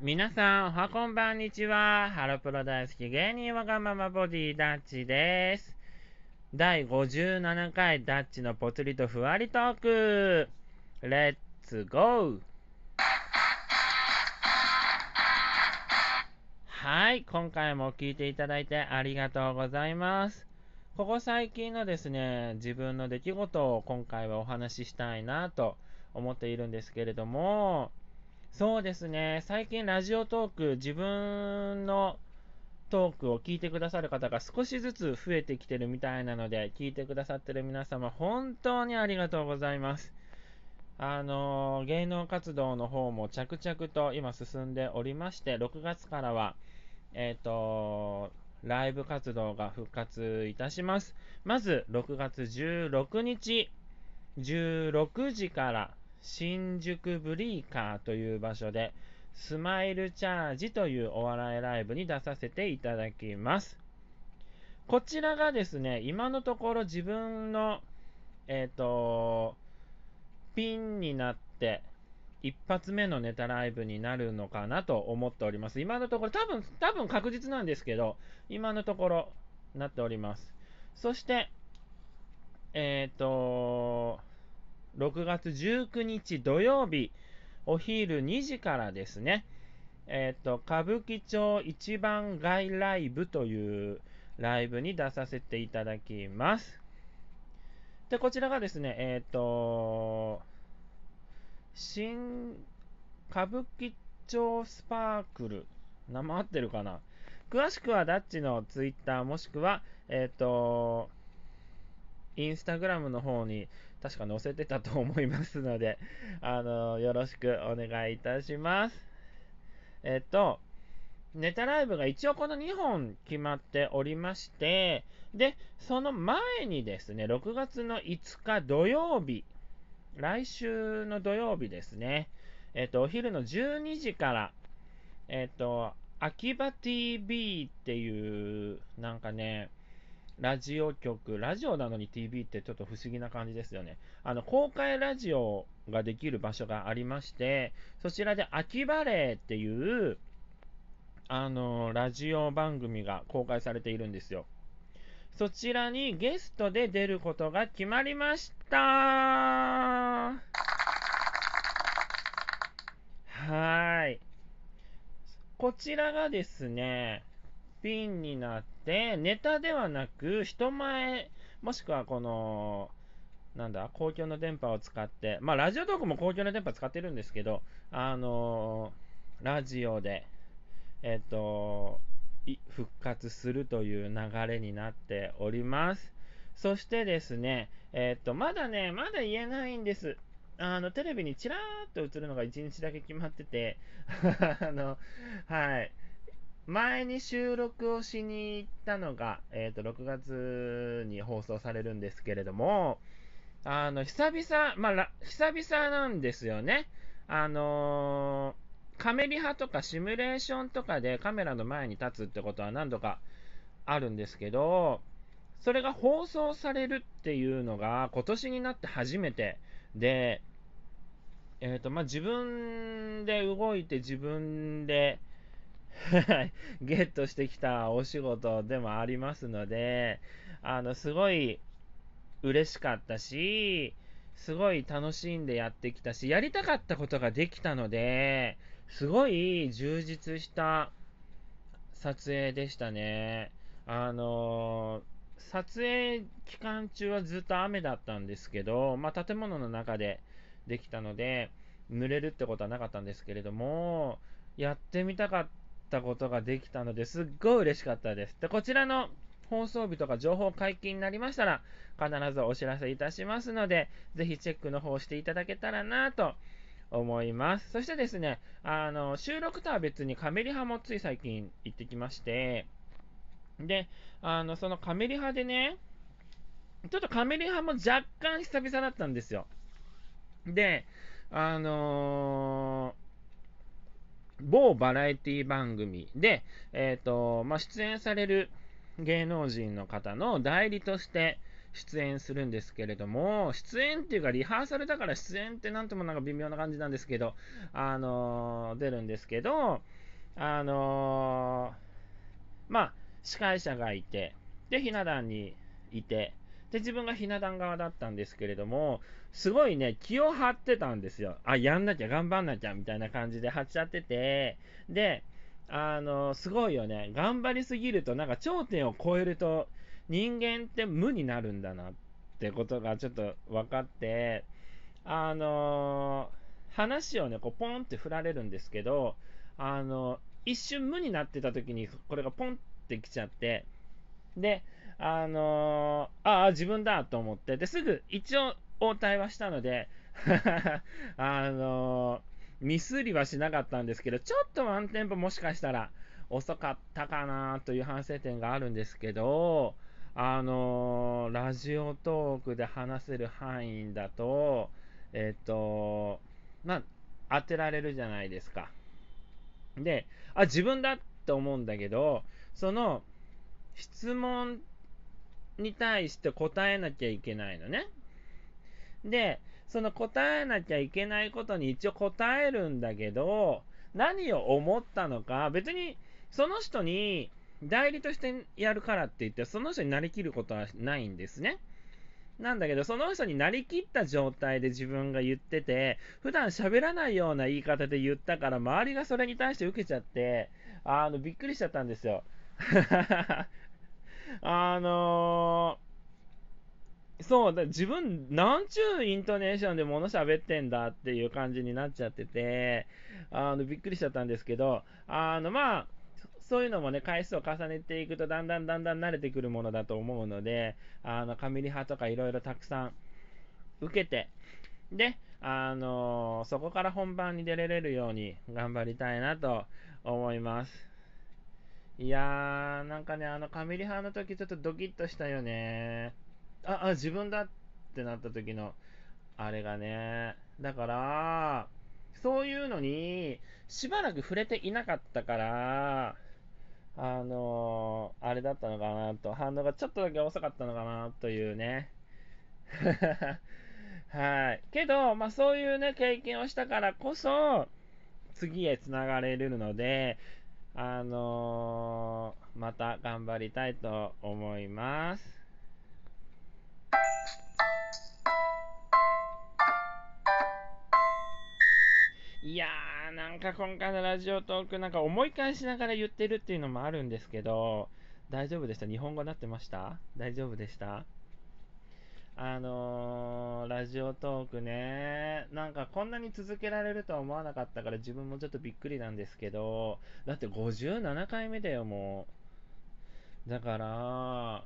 皆さん、おはこんばんにちは。ハロプロ大好き芸人わがままボディダッチです。第57回ダッチのぽつりとふわりトーク。レッツゴーはい、今回も聞いていただいてありがとうございます。ここ最近のですね、自分の出来事を今回はお話ししたいなと思っているんですけれども、そうですね。最近ラジオトーク、自分のトークを聞いてくださる方が少しずつ増えてきてるみたいなので、聞いてくださってる皆様、本当にありがとうございます。あの、芸能活動の方も着々と今進んでおりまして、6月からは、えっ、ー、とライブ活動が復活いたします。まず、6月16日、16時から新宿ブリーカーという場所で、スマイルチャージというお笑いライブに出させていただきます。こちらがですね、今のところ自分の、えっ、ー、と、ピンになって、一発目のネタライブになるのかなと思っております。今のところ、多分、多分確実なんですけど、今のところなっております。そして、えっ、ー、と、6月19日土曜日、お昼2時からですね、えっ、ー、と、歌舞伎町一番街ライブというライブに出させていただきます。で、こちらがですね、えっ、ー、と、新歌舞伎町スパークル、名前合ってるかな？詳しくはダッチのツイッターもしくは、えっ、ー、と、インスタグラムの方に確か載せてたと思いますので、あの、よろしくお願いいたします。えっと、ネタライブが一応この2本決まっておりまして、で、その前にですね、6月の5日土曜日、来週の土曜日ですね、えっと、お昼の12時から、えっと、秋葉 TV っていう、なんかね、ラジオ局、ラジオなのに TV ってちょっと不思議な感じですよね。あの、公開ラジオができる場所がありまして、そちらで秋バレーっていう、あの、ラジオ番組が公開されているんですよ。そちらにゲストで出ることが決まりましたはい。こちらがですね、ピンになって、ネタではなく、人前、もしくはこの、なんだ、公共の電波を使って、まあ、ラジオトークも公共の電波使ってるんですけど、あの、ラジオで、えっ、と、復活するという流れになっております。そしてですね、えっ、と、まだね、まだ言えないんです。あの、テレビにちらーっと映るのが1日だけ決まってて、あの、はい。前に収録をしに行ったのが、えっ、ー、と、6月に放送されるんですけれども、あの、久々、まあ、久々なんですよね。あのー、カメリハとかシミュレーションとかでカメラの前に立つってことは何度かあるんですけど、それが放送されるっていうのが今年になって初めてで、えっ、ー、と、まあ、自分で動いて自分で、ゲットしてきたお仕事でもありますので、あの、すごい嬉しかったし、すごい楽しんでやってきたし、やりたかったことができたので、すごい充実した撮影でしたね。あの撮影期間中はずっと雨だったんですけど、まあ、建物の中でできたので、濡れるってことはなかったんですけれども、やってみたかったことができたのですっごい嬉しかったです。で、こちらの放送日とか情報解禁になりましたら、必ずお知らせいたしますので、ぜひチェックの方していただけたらなと思います。そしてですね、あの、収録とは別にカメリハもつい最近行ってきまして、で、あの、そのカメリハでね、ちょっとカメリハも若干久々だったんですよ。で、あのー某バラエティ番組で、えっ、ー、と、まあ、出演される芸能人の方の代理として出演するんですけれども、出演っていうか、リハーサルだから出演ってなんともなんか微妙な感じなんですけど、あのー、出るんですけど、あのー、まあ、司会者がいて、で、ひな壇にいて、で、自分がひな壇側だったんですけれども、すごいね、気を張ってたんですよ。あ、やんなきゃ、頑張んなきゃ、みたいな感じで張っちゃってて、で、あの、すごいよね。頑張りすぎると、なんか頂点を超えると、人間って無になるんだなってことがちょっと分かって、あの話をね、こうポンって振られるんですけど、あの一瞬無になってた時に、これがポンってきちゃって、で、あのああ、自分だと思って、で、すぐ一応応対はしたので、あのミスりはしなかったんですけど、ちょっとワンテンポもしかしたら遅かったかなという反省点があるんですけど、あのラジオトークで話せる範囲だと、えっ、と、まあ、当てられるじゃないですか。で、あ、自分だって思うんだけど、その質問に対して答えなきゃいけないのね。で、その答えなきゃいけないことに一応答えるんだけど、何を思ったのか、別にその人に代理としてやるからって言って、その人になりきることはないんですね。なんだけど、その人になりきった状態で自分が言ってて、普段喋らないような言い方で言ったから、周りがそれに対して受けちゃって、あの、びっくりしちゃったんですよ。あのー、そうだ、自分、なんちゅうイントネーションで物喋ってんだっていう感じになっちゃってて、あの、びっくりしちゃったんですけど、あの、まあ、そういうのもね、回数を重ねていくと、だんだんだんだん慣れてくるものだと思うので、あの、カミリ派とかいろいろたくさん受けて、で、あの、そこから本番に出れれるように頑張りたいなと思います。いやー、なんかね、あの、カミリ派の時ちょっとドキッとしたよね。あ、あ、自分だってなった時の、あれがね。だから、そういうのに、しばらく触れていなかったから、あのー、あれだったのかなと、反応がちょっとだけ遅かったのかなというね。はい。けど、まあそういうね、経験をしたからこそ、次へつながれるので、あのー、また頑張りたいと思います。いやー、なんか今回のラジオトーク、なんか思い返しながら言ってるっていうのもあるんですけど、大丈夫でした？日本語になってました？大丈夫でした？あのー、ラジオトークね、なんかこんなに続けられるとは思わなかったから自分もちょっとびっくりなんですけど、だって57回目だよ、もう。だから、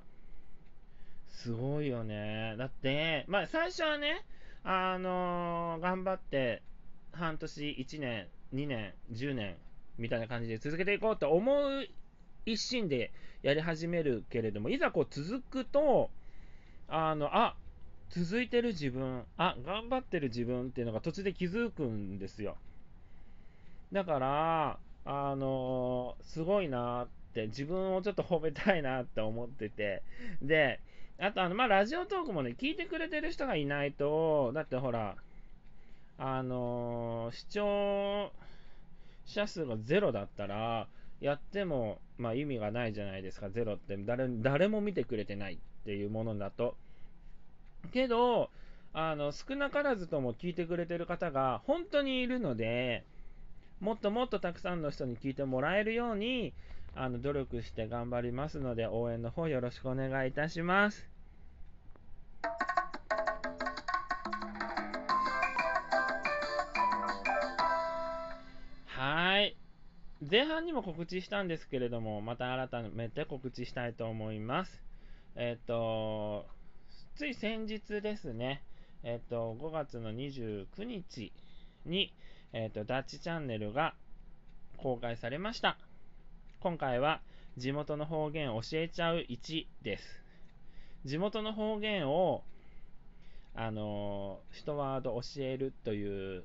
すごいよね。だって、まあ最初はね、あのー、頑張って半年、1年、2年、10年みたいな感じで続けていこうと思う一心でやり始めるけれども、いざこう続くと、あの、あ、続いてる自分、あ、頑張ってる自分っていうのが途中で気づくんですよ。だから、あのすごいなって、自分をちょっと褒めたいなって思ってて、で、あと、あの、まあ、ラジオトークもね、聞いてくれてる人がいないと、だってほら、あの視聴者数がゼロだったら、やっても、まあ、意味がないじゃないですか、ゼロって誰。誰も見てくれてないっていうものだと。けど、あの、少なからずとも聞いてくれてる方が本当にいるので、もっともっとたくさんの人に聞いてもらえるように、あの、努力して頑張りますので、応援の方よろしくお願いいたします。前半にも告知したんですけれども、また改めて告知したいと思います。えっ、と、つい先日ですね、えっ、と、5月の29日に、えっ、と、ダッチチャンネルが公開されました。今回は、地元の方言教えちゃう1です。地元の方言を、あの、一ワード教えるという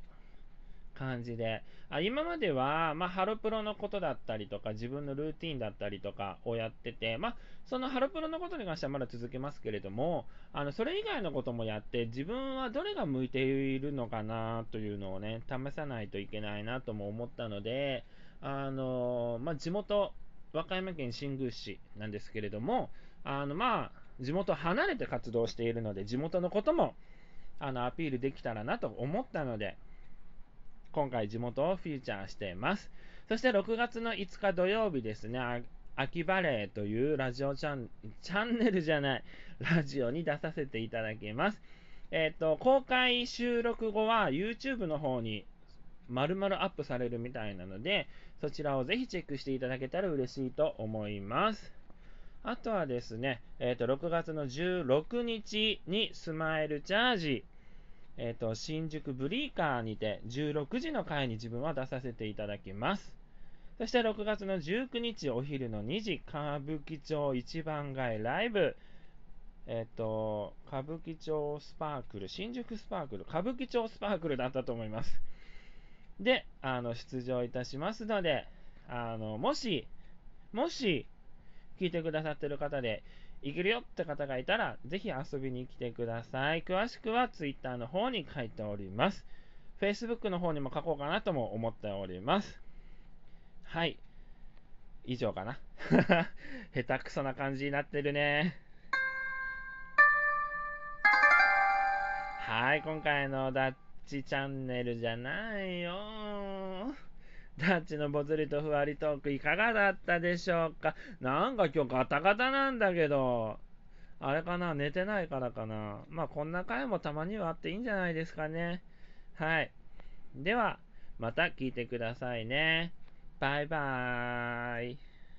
感じで、あ今までは、まあ、ハロプロのことだったりとか、自分のルーティンだったりとかをやってて、まあ、そのハロプロのことに関してはまだ続けますけれども、あのそれ以外のこともやって、自分はどれが向いているのかなというのをね、試さないといけないなとも思ったので、あのまあ、地元、和歌山県新宮市なんですけれども、あのまあ、地元離れて活動しているので、地元のこともあのアピールできたらなと思ったので、今回地元をフィーチャーしています。そして6月の5日土曜日ですね、秋バレーというラジオチャンチャンネルじゃない、ラジオに出させていただきます。えっ、ー、と、公開収録後は YouTube の方に丸々アップされるみたいなので、そちらをぜひチェックしていただけたら嬉しいと思います。あとはですね、えっ、ー、と、6月の16日にスマイルチャージえっ、ー、と、新宿ブリーカーにて16時の回に自分は出させていただきます。そして6月の19日お昼の2時、歌舞伎町一番街ライブ、えっ、ー、と、歌舞伎町スパークル、新宿スパークル、歌舞伎町スパークルだったと思います。で、あの、出場いたしますので、あの、もし、もし、聞いてくださってる方で、行けるよって方がいたら、ぜひ遊びに来てください。詳しくは Twitter の方に書いております。Facebook の方にも書こうかなとも思っております。はい。以上かな。下手くそな感じになってるね。はい、今回のダッチチャンネルじゃないよ。ダッチのぼつりとふわりトークいかがだったでしょうか？なんか今日ガタガタなんだけど、あれかな？寝てないからかな？まあこんな回もたまにはあっていいんじゃないですかね。はい。では、また聞いてくださいね。バイバーイ。